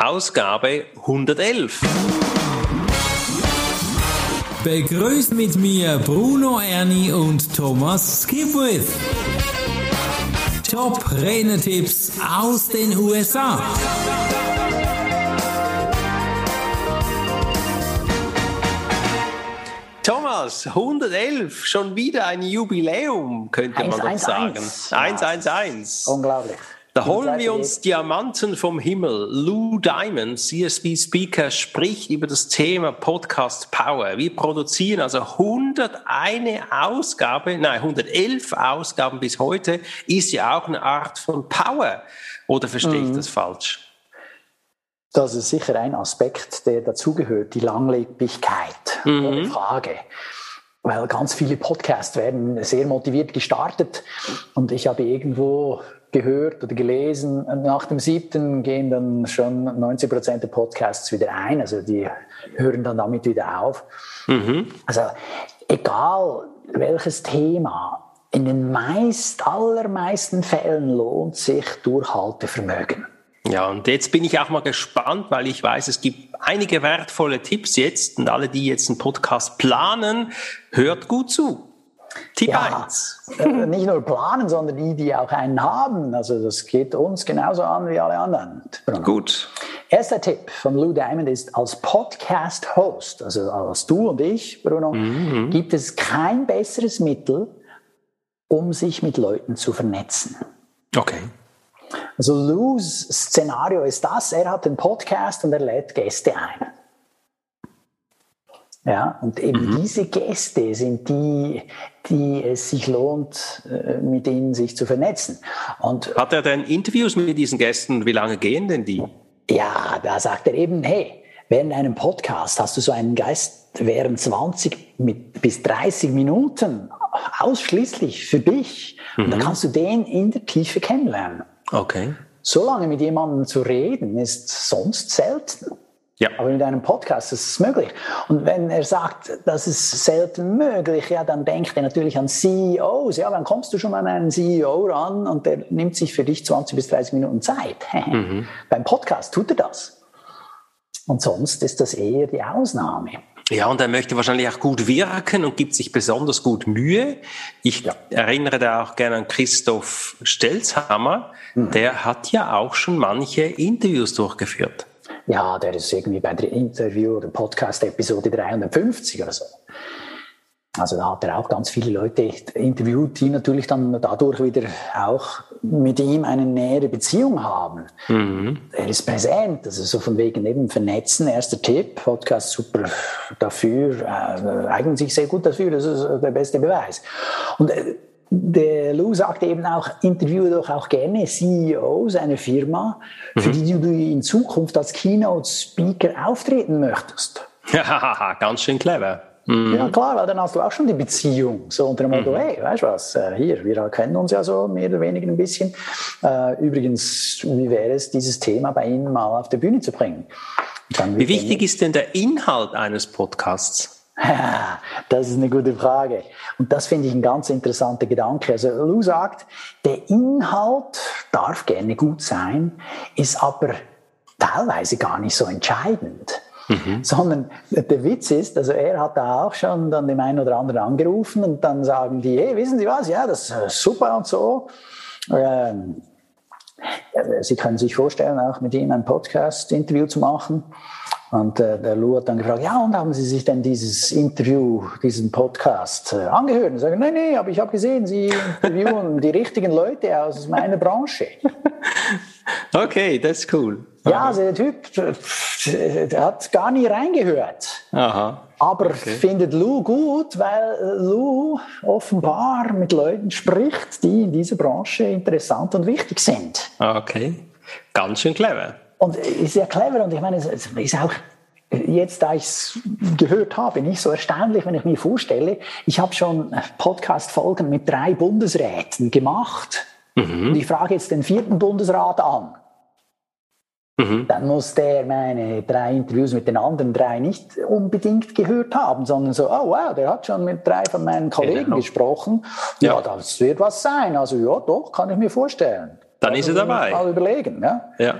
Ausgabe 111. Begrüßt mit mir Bruno Ernie und Thomas Skipwith. Top Renetipps aus den USA. Thomas, 111, schon wieder ein Jubiläum, könnte man doch sagen. 111. Unglaublich. Da holen wir uns Diamanten vom Himmel. Lou Diamond, CSB Speaker, spricht über das Thema Podcast Power. Wir produzieren also 101 Ausgabe, nein, 111 Ausgaben bis heute, ist ja auch eine Art von Power. Oder verstehe ich mhm. das falsch? Das ist sicher ein Aspekt, der dazugehört, die Langlebigkeit. Mhm. Ohne Frage. Weil ganz viele Podcasts werden sehr motiviert gestartet und ich habe irgendwo gehört oder gelesen, nach dem siebten gehen dann schon 90 Prozent der Podcasts wieder ein, also die hören dann damit wieder auf. Mhm. Also egal welches Thema, in den meist, allermeisten Fällen lohnt sich Durchhaltevermögen. Ja, und jetzt bin ich auch mal gespannt, weil ich weiß, es gibt einige wertvolle Tipps jetzt und alle, die jetzt einen Podcast planen, hört gut zu. Tipp ja, 1. Äh, nicht nur planen, sondern die, die auch einen haben. Also das geht uns genauso an wie alle anderen. Bruno. Gut. Erster Tipp von Lou Diamond ist, als Podcast-Host, also als du und ich, Bruno, mhm. gibt es kein besseres Mittel, um sich mit Leuten zu vernetzen. Okay. Also Lou's Szenario ist das, er hat einen Podcast und er lädt Gäste ein. Ja, und eben mhm. diese Gäste sind die, die es sich lohnt, äh, mit ihnen sich zu vernetzen. Und Hat er denn Interviews mit diesen Gästen? Wie lange gehen denn die? Ja, da sagt er eben, hey, während einem Podcast hast du so einen Geist während 20 bis 30 Minuten ausschließlich für dich. Mhm. Und dann kannst du den in der Tiefe kennenlernen. Okay. So lange mit jemandem zu reden ist sonst selten. Ja. Aber mit einem Podcast ist es möglich. Und wenn er sagt, das ist selten möglich, ja, dann denkt er natürlich an CEOs. Ja, dann kommst du schon an einen CEO ran und der nimmt sich für dich 20 bis 30 Minuten Zeit. mhm. Beim Podcast tut er das. Und sonst ist das eher die Ausnahme. Ja, und er möchte wahrscheinlich auch gut wirken und gibt sich besonders gut Mühe. Ich ja. erinnere da auch gerne an Christoph Stelzhammer. Mhm. Der hat ja auch schon manche Interviews durchgeführt ja, der ist irgendwie bei der Interview- oder Podcast-Episode 350 oder so. Also da hat er auch ganz viele Leute interviewt, die natürlich dann dadurch wieder auch mit ihm eine nähere Beziehung haben. Mhm. Er ist präsent, also so von wegen eben vernetzen, erster Tipp, Podcast super dafür, äh, eignet sich sehr gut dafür, das ist der beste Beweis. Und äh, der Lou sagt eben auch, interviewe doch auch gerne CEOs einer Firma, für mhm. die du in Zukunft als Keynote-Speaker auftreten möchtest. Ja, ganz schön clever. Mhm. Ja, klar, weil dann hast du auch schon die Beziehung. So unter dem Motto, mhm. hey, weißt du was, äh, hier, wir kennen uns ja so mehr oder weniger ein bisschen. Äh, übrigens, wie wäre es, dieses Thema bei Ihnen mal auf der Bühne zu bringen? Wie wichtig ist denn der Inhalt eines Podcasts? Das ist eine gute Frage. Und das finde ich ein ganz interessanter Gedanke. Also Lou sagt, der Inhalt darf gerne gut sein, ist aber teilweise gar nicht so entscheidend. Mhm. Sondern der Witz ist, also er hat da auch schon dann dem einen oder anderen angerufen und dann sagen die, hey, wissen Sie was, ja, das ist super und so. Ähm, Sie können sich vorstellen, auch mit ihm ein Podcast-Interview zu machen. Und äh, der Lou hat dann gefragt, ja, und haben Sie sich denn dieses Interview, diesen Podcast äh, angehört? Und ich sage, nein, nein, aber ich habe gesehen, Sie interviewen die richtigen Leute aus meiner Branche. Okay, das ist cool. Ja, also der Typ der hat gar nie reingehört. Aha. Aber okay. findet Lou gut, weil Lou offenbar mit Leuten spricht, die in dieser Branche interessant und wichtig sind. Okay, ganz schön clever. Und ist ja clever und ich meine, es ist auch jetzt, da ich es gehört habe, nicht so erstaunlich, wenn ich mir vorstelle, ich habe schon Podcast-Folgen mit drei Bundesräten gemacht mhm. und ich frage jetzt den vierten Bundesrat an. Mhm. Dann muss der meine drei Interviews mit den anderen drei nicht unbedingt gehört haben, sondern so, oh wow, der hat schon mit drei von meinen Kollegen genau. gesprochen. Ja. ja, das wird was sein. Also ja, doch, kann ich mir vorstellen. Dann ist er dabei. Mal überlegen. Ja. ja.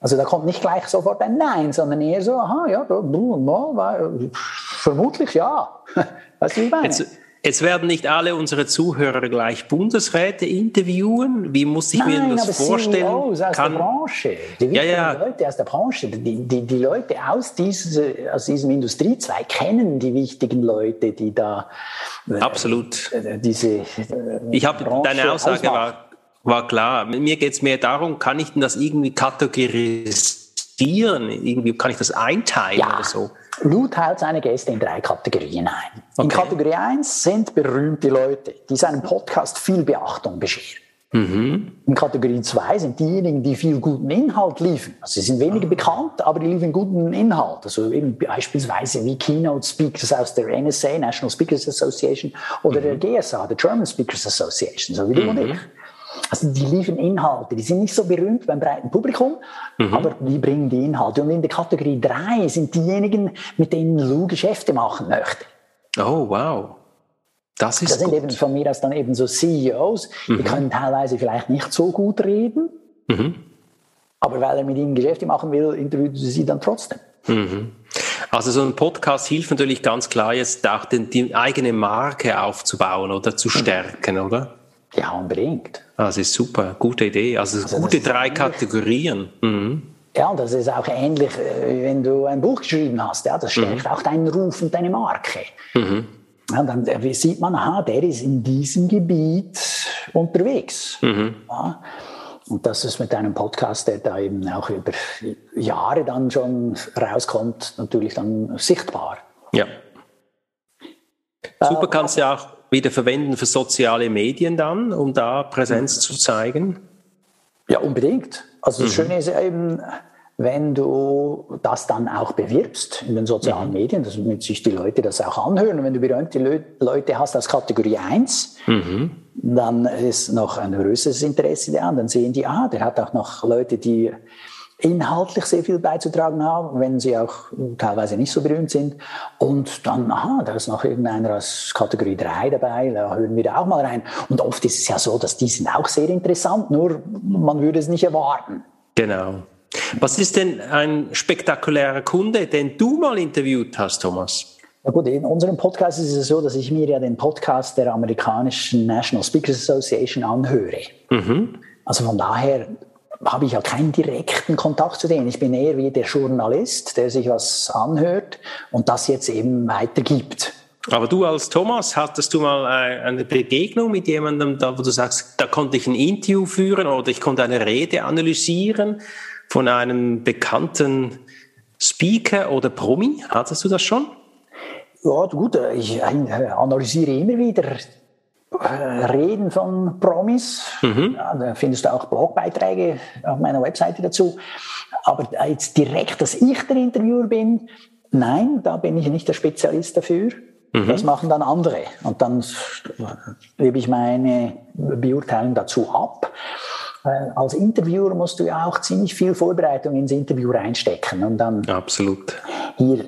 Also da kommt nicht gleich sofort ein Nein, sondern eher so, aha, ja, da, vermutlich ja. Wie ich meine? Jetzt, Jetzt werden nicht alle unsere Zuhörer gleich Bundesräte interviewen. Wie muss ich Nein, mir das vorstellen? CEOs aus Kann, der Branche, die ja, ja. Leute aus der Branche, die, die, die Leute aus, diese, aus diesem Industriezweig kennen die wichtigen Leute, die da äh, Absolut. Äh, diese äh, Ich habe deine Aussage war, war klar. Mir geht es mehr darum, kann ich denn das irgendwie kategorisieren? Irgendwie kann ich das einteilen ja. oder so? Lou teilt seine Gäste in drei Kategorien ein. Okay. In Kategorie 1 sind berühmte Leute, die seinem Podcast viel Beachtung bescheren. Mhm. In Kategorie 2 sind diejenigen, die viel guten Inhalt liefern. Also sie sind weniger mhm. bekannt, aber die liefern guten Inhalt. Also eben beispielsweise wie Keynote Speakers aus der NSA, National Speakers Association, oder mhm. der GSA, der German Speakers Association, so wie du und mhm. ich. Also die liefern Inhalte, die sind nicht so berühmt beim breiten Publikum, mhm. aber die bringen die Inhalte. Und in der Kategorie 3 sind diejenigen, mit denen Lou Geschäfte machen möchte. Oh, wow. Das ist Das sind gut. eben von mir aus dann eben so CEOs, mhm. die können teilweise vielleicht nicht so gut reden, mhm. aber weil er mit ihnen Geschäfte machen will, interviewt sie dann trotzdem. Mhm. Also so ein Podcast hilft natürlich ganz klar jetzt auch den, die eigene Marke aufzubauen oder zu stärken, oder? Ja, unbedingt. Ah, das ist super, gute Idee. Also, also gute drei ähnlich. Kategorien. Mhm. Ja, und das ist auch ähnlich, äh, wenn du ein Buch geschrieben hast. Ja, das stärkt mhm. auch deinen Ruf und deine Marke. Mhm. Ja, dann äh, sieht man, aha, der ist in diesem Gebiet unterwegs. Mhm. Ja, und das ist mit einem Podcast, der da eben auch über Jahre dann schon rauskommt, natürlich dann sichtbar. Ja. Super, kannst du ja auch wieder verwenden für soziale Medien dann, um da Präsenz mhm. zu zeigen? Ja, unbedingt. Also das mhm. Schöne ist eben, wenn du das dann auch bewirbst in den sozialen mhm. Medien, damit sich die Leute das auch anhören. Und wenn du berühmte Leute hast aus Kategorie 1, mhm. dann ist noch ein größeres Interesse da. Und dann sehen die, ah, der hat auch noch Leute, die inhaltlich sehr viel beizutragen haben, wenn sie auch teilweise nicht so berühmt sind. Und dann, aha, da ist noch irgendeiner aus Kategorie 3 dabei, da hören wir da auch mal rein. Und oft ist es ja so, dass die sind auch sehr interessant, nur man würde es nicht erwarten. Genau. Was ist denn ein spektakulärer Kunde, den du mal interviewt hast, Thomas? Na gut, in unserem Podcast ist es so, dass ich mir ja den Podcast der amerikanischen National Speakers Association anhöre. Mhm. Also von daher habe ich ja keinen direkten Kontakt zu denen. Ich bin eher wie der Journalist, der sich was anhört und das jetzt eben weitergibt. Aber du als Thomas, hattest du mal äh, eine Begegnung mit jemandem, da, wo du sagst, da konnte ich ein Interview führen oder ich konnte eine Rede analysieren von einem bekannten Speaker oder Promi? Hattest du das schon? Ja, gut, ich äh, analysiere immer wieder Reden von Promis. Mhm. Ja, da findest du auch Blogbeiträge auf meiner Webseite dazu. Aber jetzt direkt, dass ich der Interviewer bin, nein, da bin ich nicht der Spezialist dafür. Mhm. Das machen dann andere. Und dann gebe ich meine Beurteilung dazu ab. Äh, als Interviewer musst du ja auch ziemlich viel Vorbereitung ins Interview reinstecken und dann Absolut. Hier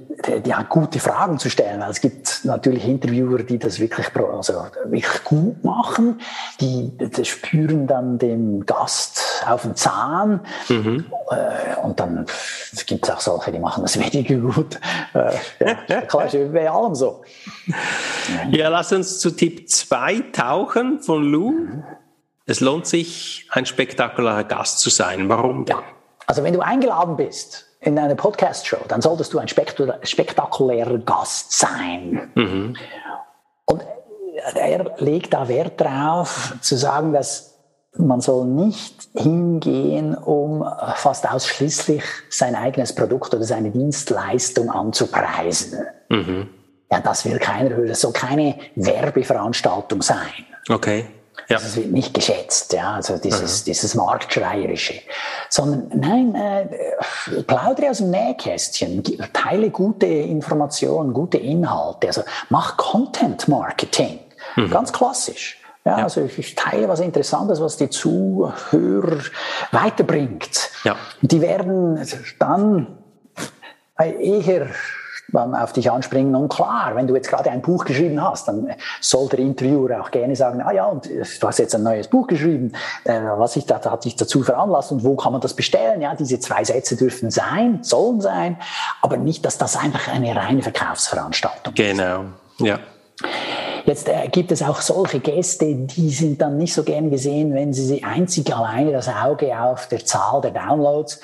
ja, gute Fragen zu stellen. Weil es gibt natürlich Interviewer, die das wirklich, also wirklich gut machen, die, die spüren dann dem Gast auf den Zahn mhm. Äh, und dann gibt es auch solche, die machen das weniger gut. Äh, ja, klar, ist bei allem so. Ja, lass uns zu Tipp 2 tauchen von Lou. Mhm. Es lohnt sich, ein spektakulärer Gast zu sein. Warum? Ja. Also wenn du eingeladen bist in eine Podcast-Show, dann solltest du ein spektakulärer Gast sein. Mhm. Und er legt da Wert darauf, zu sagen, dass man soll nicht hingehen, um fast ausschließlich sein eigenes Produkt oder seine Dienstleistung anzupreisen. Mhm. Ja, das will keiner hören. Das soll keine Werbeveranstaltung sein. Okay. Ja. Das wird nicht geschätzt, ja, also dieses, mhm. dieses Marktschreierische. Sondern nein, äh, plaudere aus dem Nähkästchen, teile gute Informationen, gute Inhalte, also mach Content Marketing. Mhm. Ganz klassisch. Ja, ja, also ich teile was Interessantes, was die Zuhörer weiterbringt. Ja. Die werden dann eher auf dich anspringen. Und klar, wenn du jetzt gerade ein Buch geschrieben hast, dann soll der Interviewer auch gerne sagen, ah ja, und du hast jetzt ein neues Buch geschrieben, äh, was ich da, hat dich dazu veranlasst und wo kann man das bestellen? Ja, diese zwei Sätze dürfen sein, sollen sein, aber nicht, dass das einfach eine reine Verkaufsveranstaltung ist. Genau, ja. Jetzt äh, gibt es auch solche Gäste, die sind dann nicht so gern gesehen, wenn sie einzig alleine das Auge auf der Zahl der Downloads äh,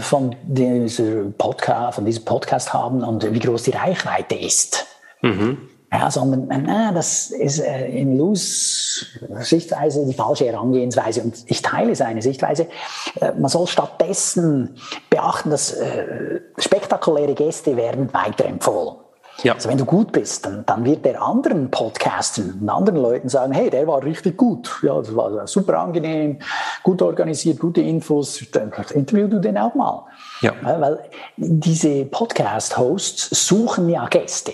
von, dieser Podcast, von diesem Podcast haben und wie groß die Reichweite ist. Mhm. Ja, sondern äh, das ist äh, in Luz Sichtweise die falsche Herangehensweise. Und ich teile seine Sichtweise. Äh, man soll stattdessen beachten, dass äh, spektakuläre Gäste werden weiterempfohlen. Ja. Also wenn du gut bist, dann, dann wird der anderen Podcastern und anderen Leuten sagen, hey, der war richtig gut. Ja, das war super angenehm, gut organisiert, gute Infos. Dann interview du den auch mal. Ja. Weil diese Podcast-Hosts suchen ja Gäste.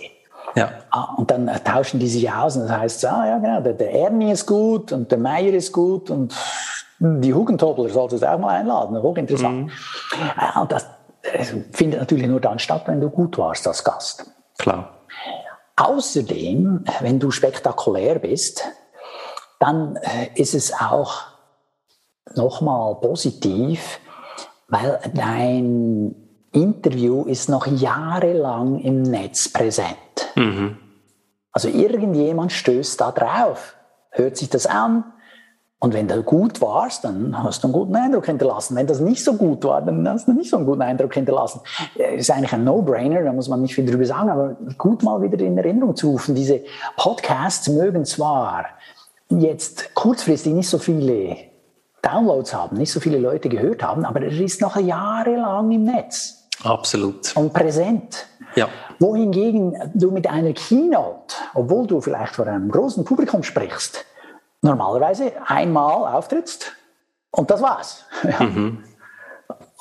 Ja. Ah, und dann tauschen die sich aus und das heißt, ah, ja, genau, der, der Ernie ist gut und der Meier ist gut und die Hugentobler solltest du auch mal einladen. Hochinteressant. Mhm. Ja, und das findet natürlich nur dann statt, wenn du gut warst als Gast. Klar. Außerdem, wenn du spektakulär bist, dann äh, ist es auch nochmal positiv, weil dein Interview ist noch jahrelang im Netz präsent. Mhm. Also irgendjemand stößt da drauf, hört sich das an, und wenn du gut warst, dann hast du einen guten Eindruck hinterlassen. Wenn das nicht so gut war, dann hast du nicht so einen guten Eindruck hinterlassen. Ist eigentlich ein No-Brainer, da muss man nicht viel drüber sagen, aber gut mal wieder in Erinnerung zu rufen. Diese Podcasts mögen zwar jetzt kurzfristig nicht so viele Downloads haben, nicht so viele Leute gehört haben, aber er ist noch jahrelang im Netz. Absolut. Und präsent. Ja. Wohingegen du mit einer Keynote, obwohl du vielleicht vor einem großen Publikum sprichst, normalerweise einmal auftrittst und das war's. Ja. Mhm.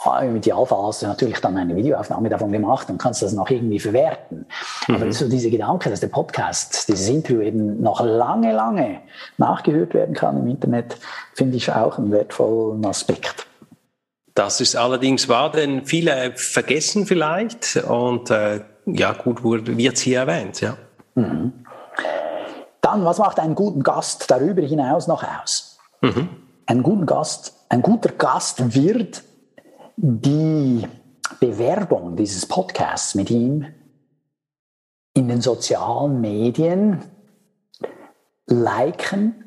Ah, Im Idealfall hast du natürlich dann eine Videoaufnahme davon gemacht und kannst das noch irgendwie verwerten. Mhm. Aber so diese Gedanke, dass der Podcast, dieses Interview eben noch lange, lange nachgehört werden kann im Internet, finde ich auch einen wertvollen Aspekt. Das ist allerdings wahr, denn viele vergessen vielleicht und äh, ja, gut wird es hier erwähnt, ja. Mhm. Dann, was macht einen guten Gast darüber hinaus noch aus? Mhm. Ein, guten Gast, ein guter Gast wird die Bewerbung dieses Podcasts mit ihm in den sozialen Medien liken,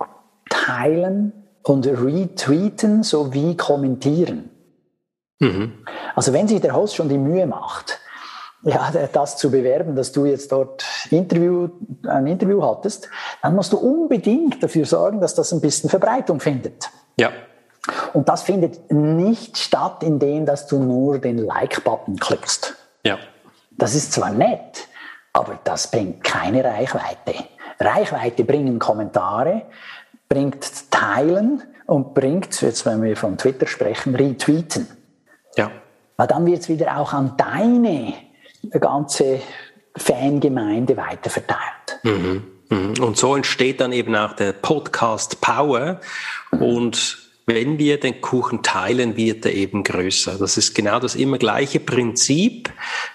teilen und retweeten sowie kommentieren. Mhm. Also wenn sich der Host schon die Mühe macht, ja, das zu bewerben, dass du jetzt dort Interview, ein Interview hattest, dann musst du unbedingt dafür sorgen, dass das ein bisschen Verbreitung findet. Ja. Und das findet nicht statt, indem dass du nur den Like-Button klickst. Ja. Das ist zwar nett, aber das bringt keine Reichweite. Reichweite bringen Kommentare, bringt Teilen und bringt, jetzt wenn wir von Twitter sprechen, Retweeten. Ja. Weil dann wird es wieder auch an deine ganze Fangemeinde weiterverteilt. Mhm. Mhm. Und so entsteht dann eben auch der Podcast Power. Und wenn wir den Kuchen teilen, wird er eben größer. Das ist genau das immer gleiche Prinzip,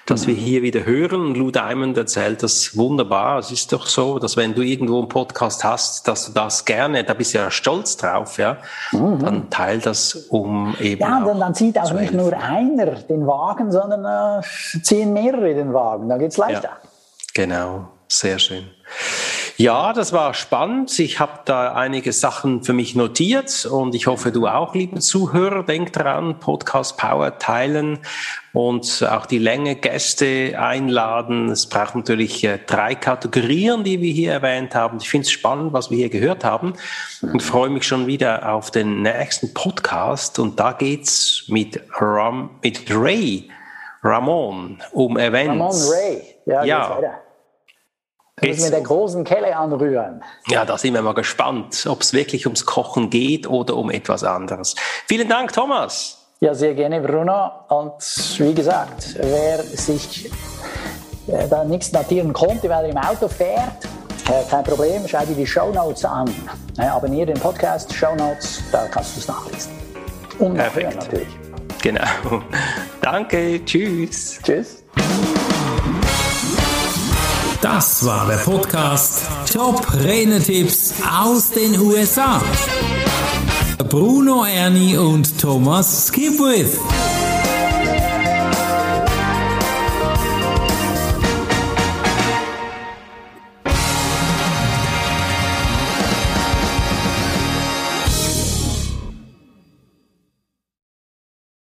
das mhm. wir hier wieder hören. Lou Diamond erzählt das wunderbar. Es ist doch so, dass wenn du irgendwo einen Podcast hast, dass du das gerne, da bist du ja stolz drauf, ja, mhm. dann teil das um eben. Ja, dann, dann zieht auch nicht nur einer den Wagen, sondern äh, ziehen mehrere den Wagen. Dann geht's leichter. Ja, genau, sehr schön. Ja, das war spannend. Ich habe da einige Sachen für mich notiert und ich hoffe, du auch, liebe Zuhörer, denk dran, Podcast Power teilen und auch die Länge Gäste einladen. Es braucht natürlich äh, drei Kategorien, die wir hier erwähnt haben. Ich finde es spannend, was wir hier gehört haben und freue mich schon wieder auf den nächsten Podcast und da geht's mit, Ram, mit Ray Ramon um Events. Ramon Ray, ja, ja. Müssen wir den großen Kelle anrühren. Ja, da sind wir mal gespannt, ob es wirklich ums Kochen geht oder um etwas anderes. Vielen Dank, Thomas. Ja, sehr gerne, Bruno. Und wie gesagt, wer sich äh, da nichts notieren konnte, weil er im Auto fährt, äh, kein Problem, schau dir die Show Notes an. Äh, abonniere den Podcast, Show Notes, da kannst du es nachlesen. Und nachhören natürlich. Genau. Danke, tschüss. Tschüss. Das war der Podcast Top Renetipps aus den USA. Bruno Ernie und Thomas Skipwith.